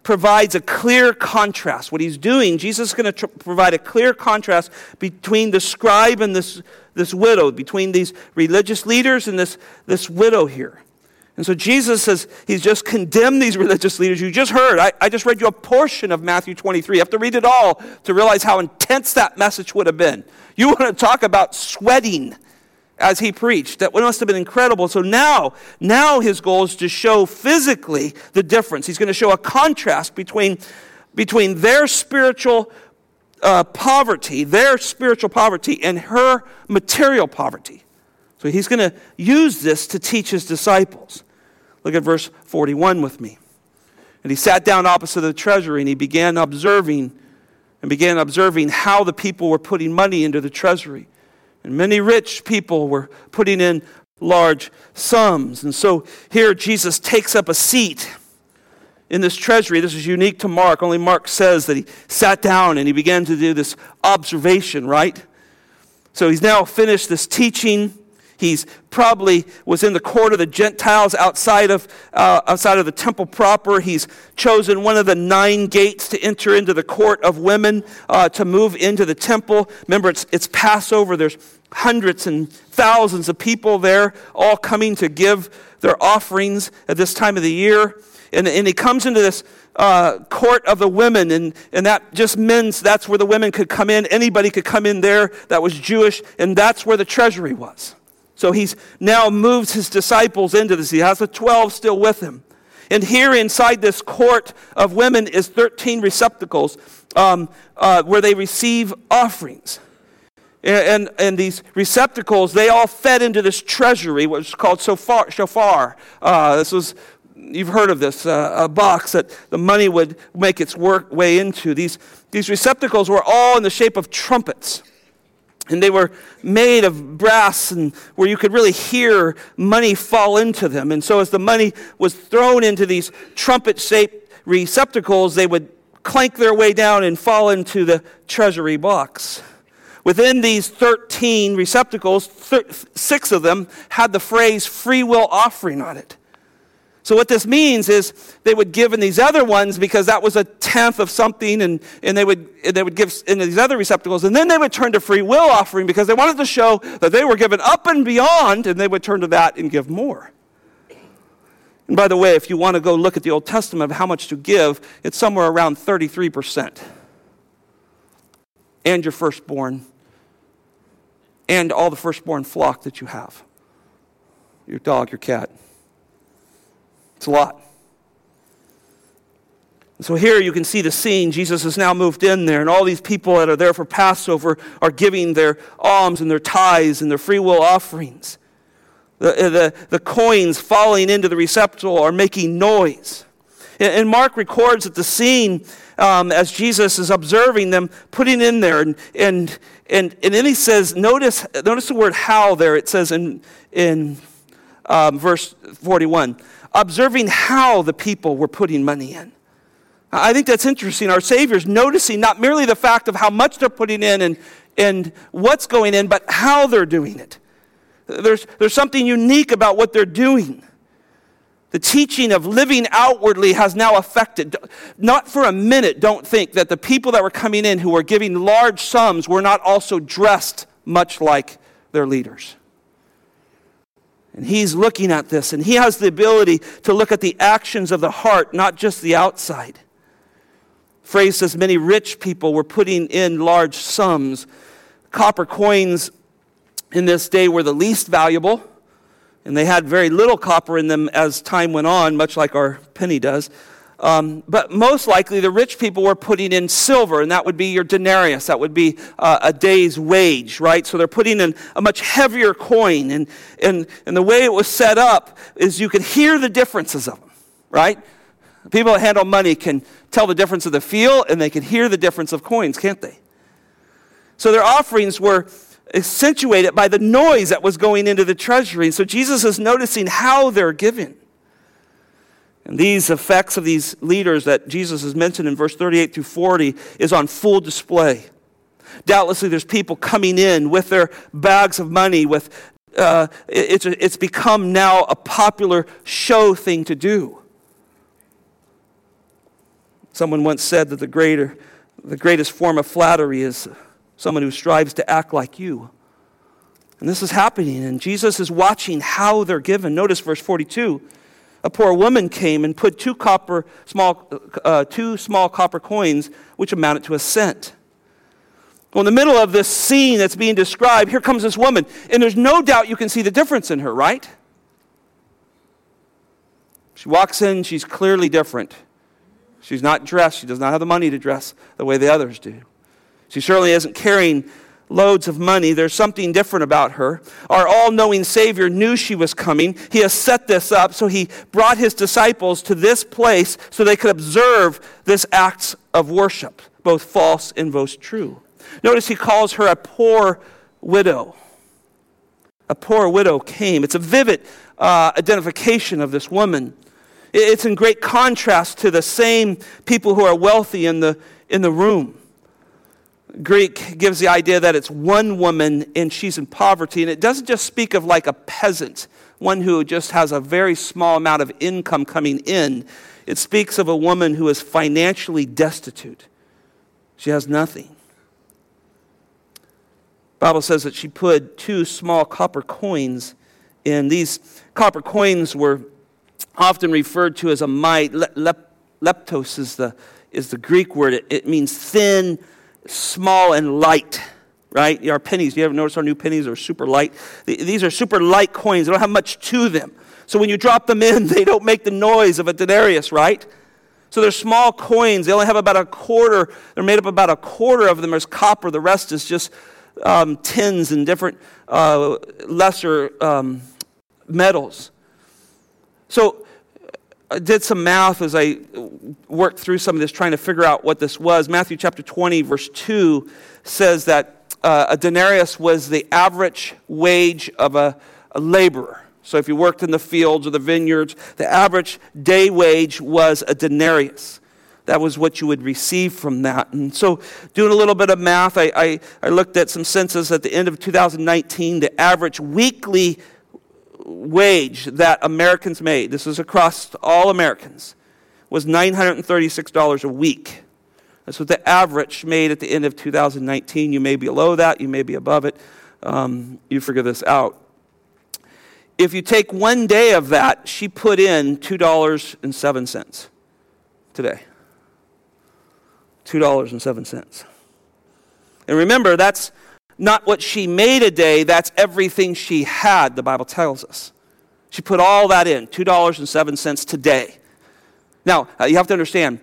provides a clear contrast. What he's doing, Jesus is going to tr- provide a clear contrast between the scribe and this, this widow, between these religious leaders and this, this widow here. And so Jesus says he's just condemned these religious leaders. You just heard, I, I just read you a portion of Matthew 23. You have to read it all to realize how intense that message would have been. You want to talk about sweating as he preached. That must have been incredible. So now, now his goal is to show physically the difference. He's going to show a contrast between, between their spiritual uh, poverty, their spiritual poverty, and her material poverty. So he's going to use this to teach his disciples. Look at verse 41 with me. And he sat down opposite the treasury and he began observing and began observing how the people were putting money into the treasury. And many rich people were putting in large sums. And so here Jesus takes up a seat in this treasury. This is unique to Mark. Only Mark says that he sat down and he began to do this observation, right? So he's now finished this teaching. He's probably was in the court of the Gentiles outside of, uh, outside of the temple proper. He's chosen one of the nine gates to enter into the court of women uh, to move into the temple. Remember, it's, it's Passover. There's hundreds and thousands of people there, all coming to give their offerings at this time of the year. And, and he comes into this uh, court of the women, and, and that just means that's where the women could come in. Anybody could come in there that was Jewish, and that's where the treasury was. So he's now moves his disciples into this. He has the 12 still with him. And here inside this court of women is 13 receptacles um, uh, where they receive offerings. And, and, and, these receptacles, they all fed into this treasury, which is called shofar. shofar. Uh, this was you've heard of this, uh, a box that the money would make its work way into. These, these receptacles were all in the shape of trumpets. And they were made of brass and where you could really hear money fall into them. And so as the money was thrown into these trumpet shaped receptacles, they would clank their way down and fall into the treasury box. Within these 13 receptacles, six of them had the phrase free will offering on it. So, what this means is they would give in these other ones because that was a tenth of something, and, and, they, would, and they would give in these other receptacles. And then they would turn to free will offering because they wanted to show that they were given up and beyond, and they would turn to that and give more. And by the way, if you want to go look at the Old Testament of how much to give, it's somewhere around 33%. And your firstborn, and all the firstborn flock that you have your dog, your cat. It's a lot. so here you can see the scene. Jesus has now moved in there, and all these people that are there for Passover are giving their alms and their tithes and their free will offerings. The, the, the coins falling into the receptacle are making noise. And Mark records that the scene um, as Jesus is observing them, putting in there. And, and, and, and then he says, notice, notice the word how there. It says in, in um, verse 41 observing how the people were putting money in. I think that's interesting. Our Savior's noticing not merely the fact of how much they're putting in and, and what's going in, but how they're doing it. There's, there's something unique about what they're doing. The teaching of living outwardly has now affected. Not for a minute, don't think that the people that were coming in who were giving large sums were not also dressed much like their leaders. And he's looking at this, and he has the ability to look at the actions of the heart, not just the outside. Phrase says many rich people were putting in large sums. Copper coins in this day were the least valuable, and they had very little copper in them as time went on, much like our penny does. Um, but most likely, the rich people were putting in silver, and that would be your denarius. That would be uh, a day's wage, right? So they're putting in a much heavier coin. And, and, and the way it was set up is you could hear the differences of them, right? People that handle money can tell the difference of the feel, and they can hear the difference of coins, can't they? So their offerings were accentuated by the noise that was going into the treasury. And so Jesus is noticing how they're giving. And these effects of these leaders that Jesus has mentioned in verse 38 through 40 is on full display. Doubtlessly, there's people coming in with their bags of money, with uh, it's, it's become now a popular show thing to do. Someone once said that the, greater, the greatest form of flattery is someone who strives to act like you. And this is happening, and Jesus is watching how they're given. Notice verse 42 a poor woman came and put two, copper, small, uh, two small copper coins, which amounted to a cent. Well, in the middle of this scene that's being described, here comes this woman, and there's no doubt you can see the difference in her, right? She walks in, she's clearly different. She's not dressed, she does not have the money to dress the way the others do. She certainly isn't carrying loads of money. There's something different about her. Our all knowing Savior knew she was coming. He has set this up, so he brought his disciples to this place so they could observe this act of worship, both false and both true. Notice he calls her a poor widow. A poor widow came. It's a vivid uh, identification of this woman. It's in great contrast to the same people who are wealthy in the, in the room. Greek gives the idea that it's one woman and she's in poverty. And it doesn't just speak of like a peasant, one who just has a very small amount of income coming in. It speaks of a woman who is financially destitute. She has nothing. Bible says that she put two small copper coins in. These copper coins were often referred to as a mite. leptos is the, is the Greek word. It, it means thin, small, and light right? Our pennies, you ever notice our new pennies are super light? These are super light coins. They don't have much to them. So when you drop them in, they don't make the noise of a denarius, right? So they're small coins. They only have about a quarter. They're made up about a quarter of them as copper. The rest is just um, tins and different uh, lesser um, metals. So I did some math as I worked through some of this, trying to figure out what this was. Matthew chapter 20, verse 2 says that uh, a denarius was the average wage of a, a laborer. So if you worked in the fields or the vineyards, the average day wage was a denarius. That was what you would receive from that. And so, doing a little bit of math, I, I, I looked at some census at the end of 2019. The average weekly wage that Americans made, this is across all Americans, was $936 a week. That's what the average made at the end of 2019. You may be below that, you may be above it. Um, you figure this out. If you take one day of that, she put in $2.07 today. $2.07. And remember, that's not what she made a day, that's everything she had, the Bible tells us. She put all that in, $2.07 today. Now, uh, you have to understand,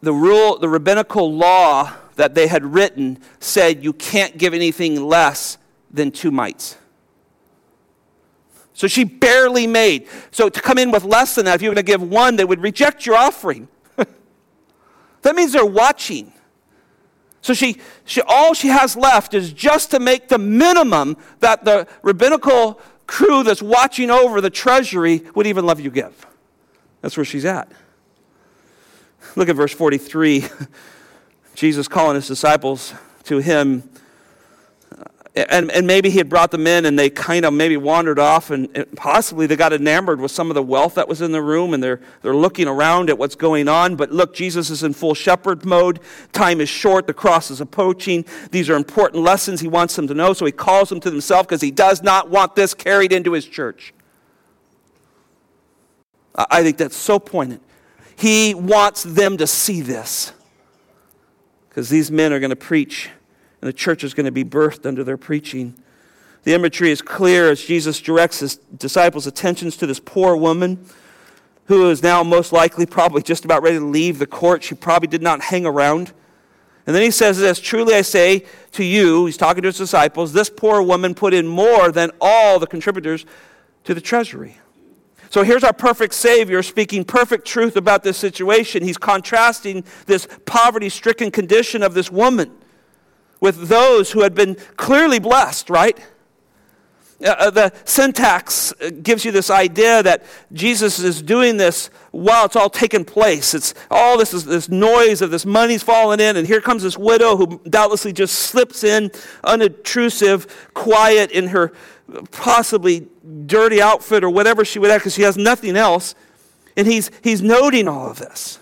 the rule, the rabbinical law that they had written said you can't give anything less than two mites. So she barely made. So to come in with less than that, if you were going to give one, they would reject your offering. that means they're watching. So she, she, all she has left is just to make the minimum that the rabbinical crew that's watching over the treasury would even love you give. That's where she's at. Look at verse 43. Jesus calling his disciples to him. And, and maybe he had brought them in and they kind of maybe wandered off and, and, possibly they got enamored with some of the wealth that was in the room and they're, they're looking around at what's going on. But look, Jesus is in full shepherd mode. Time is short. The cross is approaching. These are important lessons he wants them to know. So he calls them to himself because he does not want this carried into his church. I think that's so poignant. He wants them to see this. Because these men are going to preach, and the church is going to be birthed under their preaching. The imagery is clear as Jesus directs his disciples' attentions to this poor woman who is now most likely probably just about ready to leave the court. She probably did not hang around. And then he says this Truly I say to you, he's talking to his disciples, this poor woman put in more than all the contributors to the treasury. So here's our perfect Savior speaking perfect truth about this situation. He's contrasting this poverty stricken condition of this woman with those who had been clearly blessed, right? Uh, uh the syntax uh, gives you this idea that Jesus is doing this while it's all taking place. It's all this is this noise of this money's falling in, and here comes this widow who doubtlessly just slips in, unobtrusive, quiet in her possibly dirty outfit or whatever she would have because she has nothing else. And he's, he's noting all of this.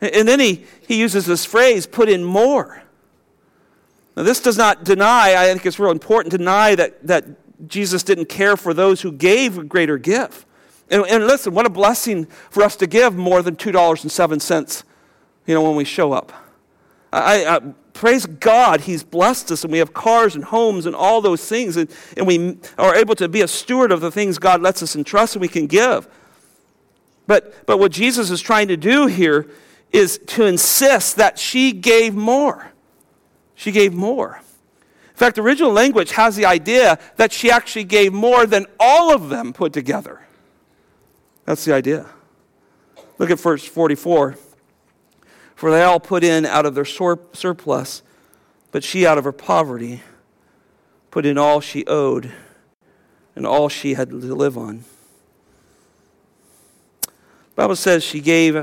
And then he, he uses this phrase, put in more. Now, this does not deny, I think it's real important, deny that, that Jesus didn't care for those who gave a greater gift. And, and listen, what a blessing for us to give more than $2.07, you know, when we show up. I, I, praise God, He's blessed us, and we have cars and homes and all those things, and, and we are able to be a steward of the things God lets us entrust and we can give. But, but what Jesus is trying to do here is to insist that she gave more. She gave more. In fact, the original language has the idea that she actually gave more than all of them put together. That's the idea. Look at verse 44. For they all put in out of their surplus, but she out of her poverty put in all she owed and all she had to live on. The Bible says she gave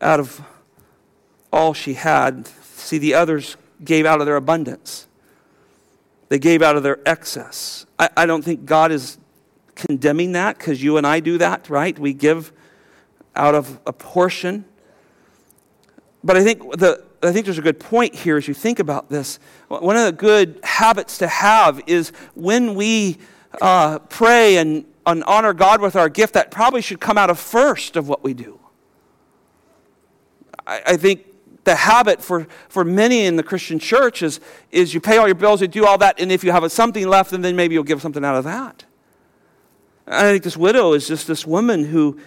out of all she had. See, the others gave out of their abundance, they gave out of their excess. I, I don't think God is condemning that because you and I do that, right? We give out of a portion. But I think, the, I think there's a good point here as you think about this. One of the good habits to have is when we uh, pray and, and honor God with our gift, that probably should come out of first of what we do. I, I think the habit for, for many in the Christian church is, is you pay all your bills, you do all that, and if you have something left, then maybe you'll give something out of that. I think this widow is just this woman who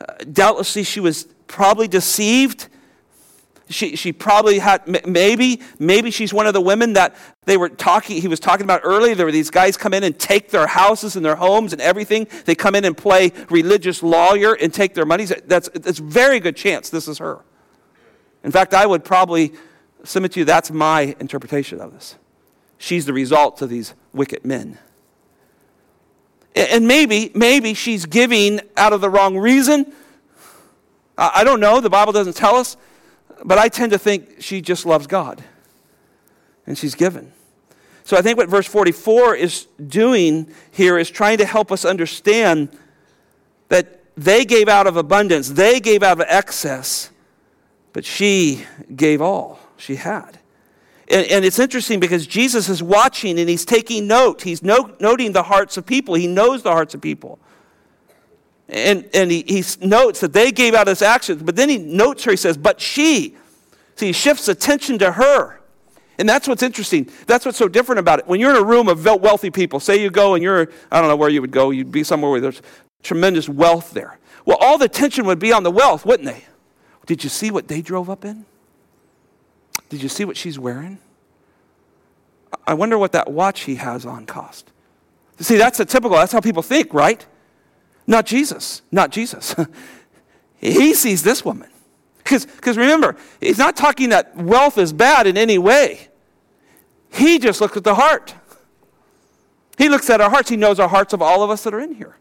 uh, doubtlessly she was probably deceived. She, she probably had, maybe, maybe she's one of the women that they were talking, he was talking about earlier. There were these guys come in and take their houses and their homes and everything. They come in and play religious lawyer and take their money. That's, that's very good chance this is her. In fact, I would probably submit to you that's my interpretation of this. She's the result of these wicked men. And maybe, maybe she's giving out of the wrong reason. I don't know. The Bible doesn't tell us. But I tend to think she just loves God. And she's given. So I think what verse 44 is doing here is trying to help us understand that they gave out of abundance, they gave out of excess, but she gave all she had. And, and, it's interesting because Jesus is watching and he's taking note. He's no, noting the hearts of people. He knows the hearts of people. And, and he, he notes that they gave out his actions, but then he notes her, he says, but she. See, he shifts attention to her. And that's what's interesting. That's what's so different about it. When you're in a room of wealthy people, say you go and you're, I don't know where you would go, you'd be somewhere where there's tremendous wealth there. Well, all the attention would be on the wealth, wouldn't they? Did you see what they drove up in? Did you see what she's wearing? I wonder what that watch he has on cost. See, that's a typical, that's how people think, right? Not Jesus. Not Jesus. he sees this woman. Because remember, he's not talking that wealth is bad in any way. He just looks at the heart. He looks at our hearts. He knows our hearts of all of us that are in here.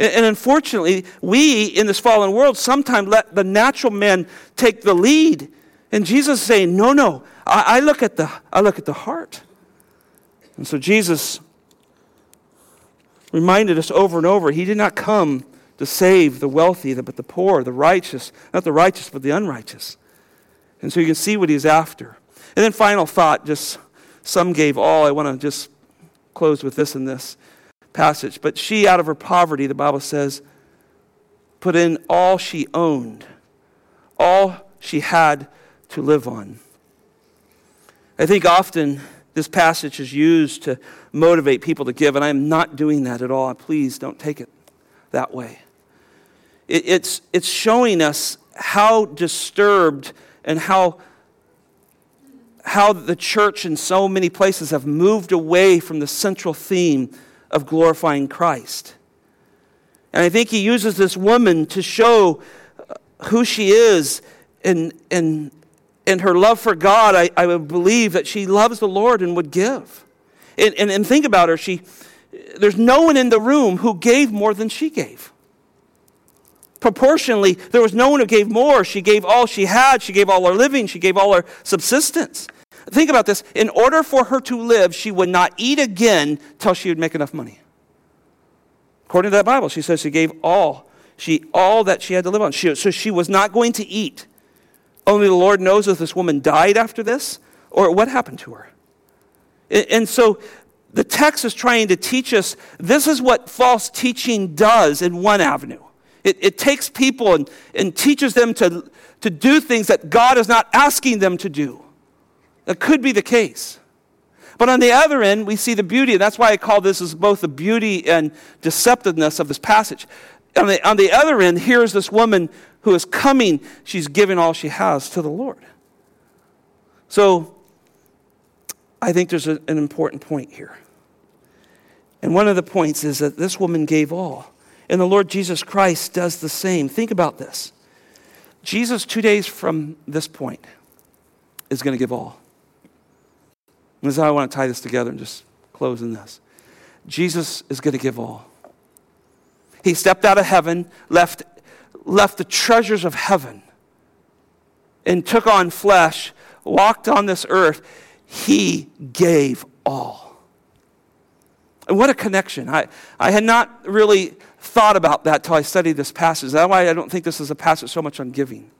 And, unfortunately, we in this fallen world sometimes let the natural man take the lead and Jesus is saying, No, no, I, I, look at the, I look at the heart. And so Jesus reminded us over and over he did not come to save the wealthy, but the poor, the righteous, not the righteous, but the unrighteous. And so you can see what he's after. And then, final thought just some gave all. I want to just close with this and this passage. But she, out of her poverty, the Bible says, put in all she owned, all she had to live on. I think often this passage is used to motivate people to give, and I am not doing that at all. Please don't take it that way. It, it's, it's showing us how disturbed and how, how the church in so many places have moved away from the central theme of glorifying Christ. And I think he uses this woman to show uh, who she is and, and and her love for God, I, I would believe that she loves the Lord and would give. And, and, and think about her. She, there's no one in the room who gave more than she gave. Proportionally, there was no one who gave more. She gave all she had. She gave all her living. She gave all her subsistence. Think about this. In order for her to live, she would not eat again till she would make enough money. According to that Bible, she says she gave all. She all that she had to live on. She, so she was not going to eat. Only the Lord knows if this woman died after this or what happened to her. And so the text is trying to teach us this is what false teaching does in one avenue. It, it takes people and, and teaches them to, to do things that God is not asking them to do. That could be the case. But on the other end, we see the beauty, and that's why I call this as both the beauty and deceptiveness of this passage. On the, on the other end, here's this woman who is coming, she's giving all she has to the Lord. So, I think there's a, an important point here. And one of the points is that this woman gave all. And the Lord Jesus Christ does the same. Think about this. Jesus, two days from this point, is going to give all. And this is how I want to tie this together and just close in this. Jesus is going to give all. He stepped out of heaven, left left the treasures of heaven and took on flesh, walked on this earth, he gave all. And what a connection. I, I had not really thought about that till I studied this passage. That's why I don't think this is a passage so much on giving.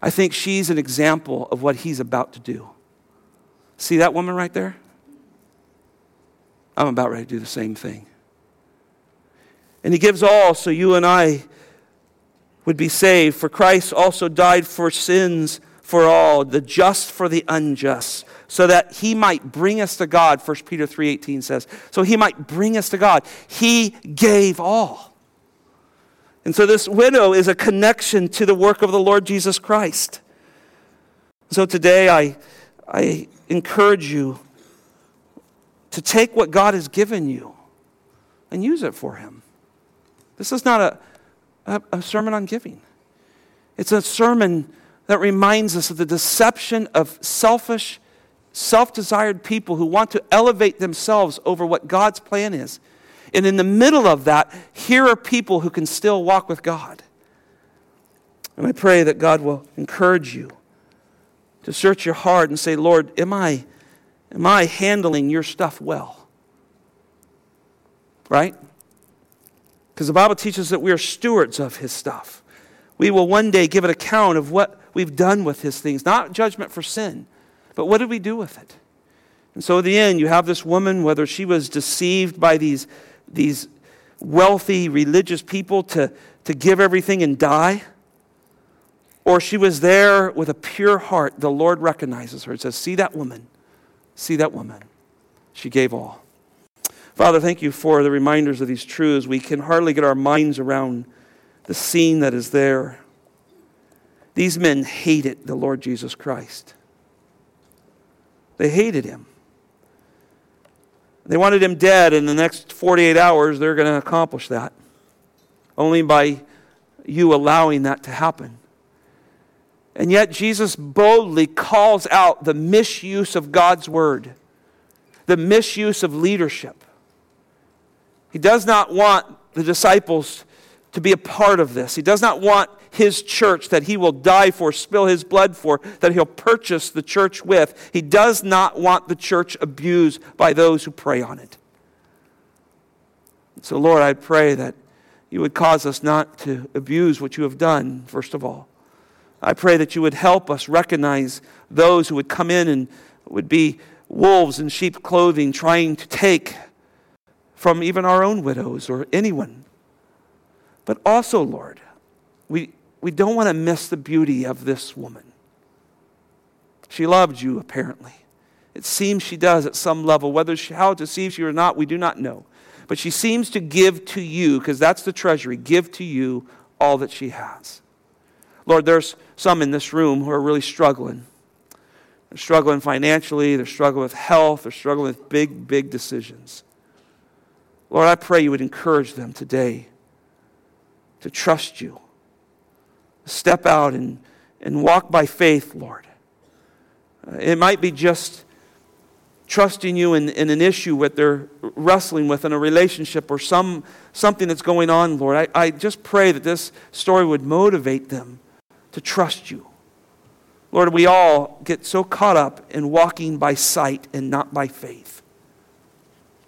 I think she's an example of what he's about to do. See that woman right there? I'm about ready to do the same thing. And he gives all so you and I would be saved. For Christ also died for sins for all, the just for the unjust, so that he might bring us to God, 1 Peter 3:18 says. So he might bring us to God. He gave all. And so this widow is a connection to the work of the Lord Jesus Christ. So today I, I encourage you to take what God has given you and use it for Him. This is not a, a, a sermon on giving, it's a sermon that reminds us of the deception of selfish, self desired people who want to elevate themselves over what God's plan is. And in the middle of that, here are people who can still walk with God. And I pray that God will encourage you to search your heart and say, Lord, am I, am I handling your stuff well? Right? Because the Bible teaches that we are stewards of his stuff. We will one day give an account of what we've done with his things, not judgment for sin, but what did we do with it? And so, in the end, you have this woman, whether she was deceived by these these wealthy religious people to, to give everything and die, or she was there with a pure heart, the Lord recognizes her and says, See that woman, see that woman. She gave all. Father, thank you for the reminders of these truths. We can hardly get our minds around the scene that is there. These men hated the Lord Jesus Christ. They hated him. They wanted him dead. In the next 48 hours, they're going to accomplish that. Only by you allowing that to happen. And yet, Jesus boldly calls out the misuse of God's word, the misuse of leadership. He does not want the disciples to be a part of this. He does not want his church that he will die for, spill his blood for, that he'll purchase the church with. He does not want the church abused by those who prey on it. So, Lord, I pray that you would cause us not to abuse what you have done, first of all. I pray that you would help us recognize those who would come in and would be wolves in sheep clothing trying to take from even our own widows or anyone. But also, Lord, we, we don't want to miss the beauty of this woman. She loved you, apparently. It seems she does at some level. Whether she, how it deceives you or not, we do not know. But she seems to give to you, because that's the treasury, give to you all that she has. Lord, there's some in this room who are really struggling. They're struggling financially, they're struggling with health, they're struggling with big, big decisions. Lord, I pray you would encourage them today to trust you step out and, and walk by faith, Lord. Uh, it might be just trusting you in, in an issue that they're wrestling with in a relationship or some, something that's going on, Lord. I, I just pray that this story would motivate them to trust you. Lord, we all get so caught up in walking by sight and not by faith.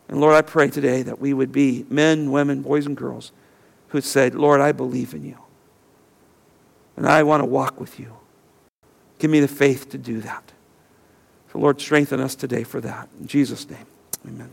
And Lord, I pray today that we would be men, women, boys, and girls who said, Lord, I believe in you. And I want to walk with you. Give me the faith to do that. So, Lord, strengthen us today for that. In Jesus' name, amen.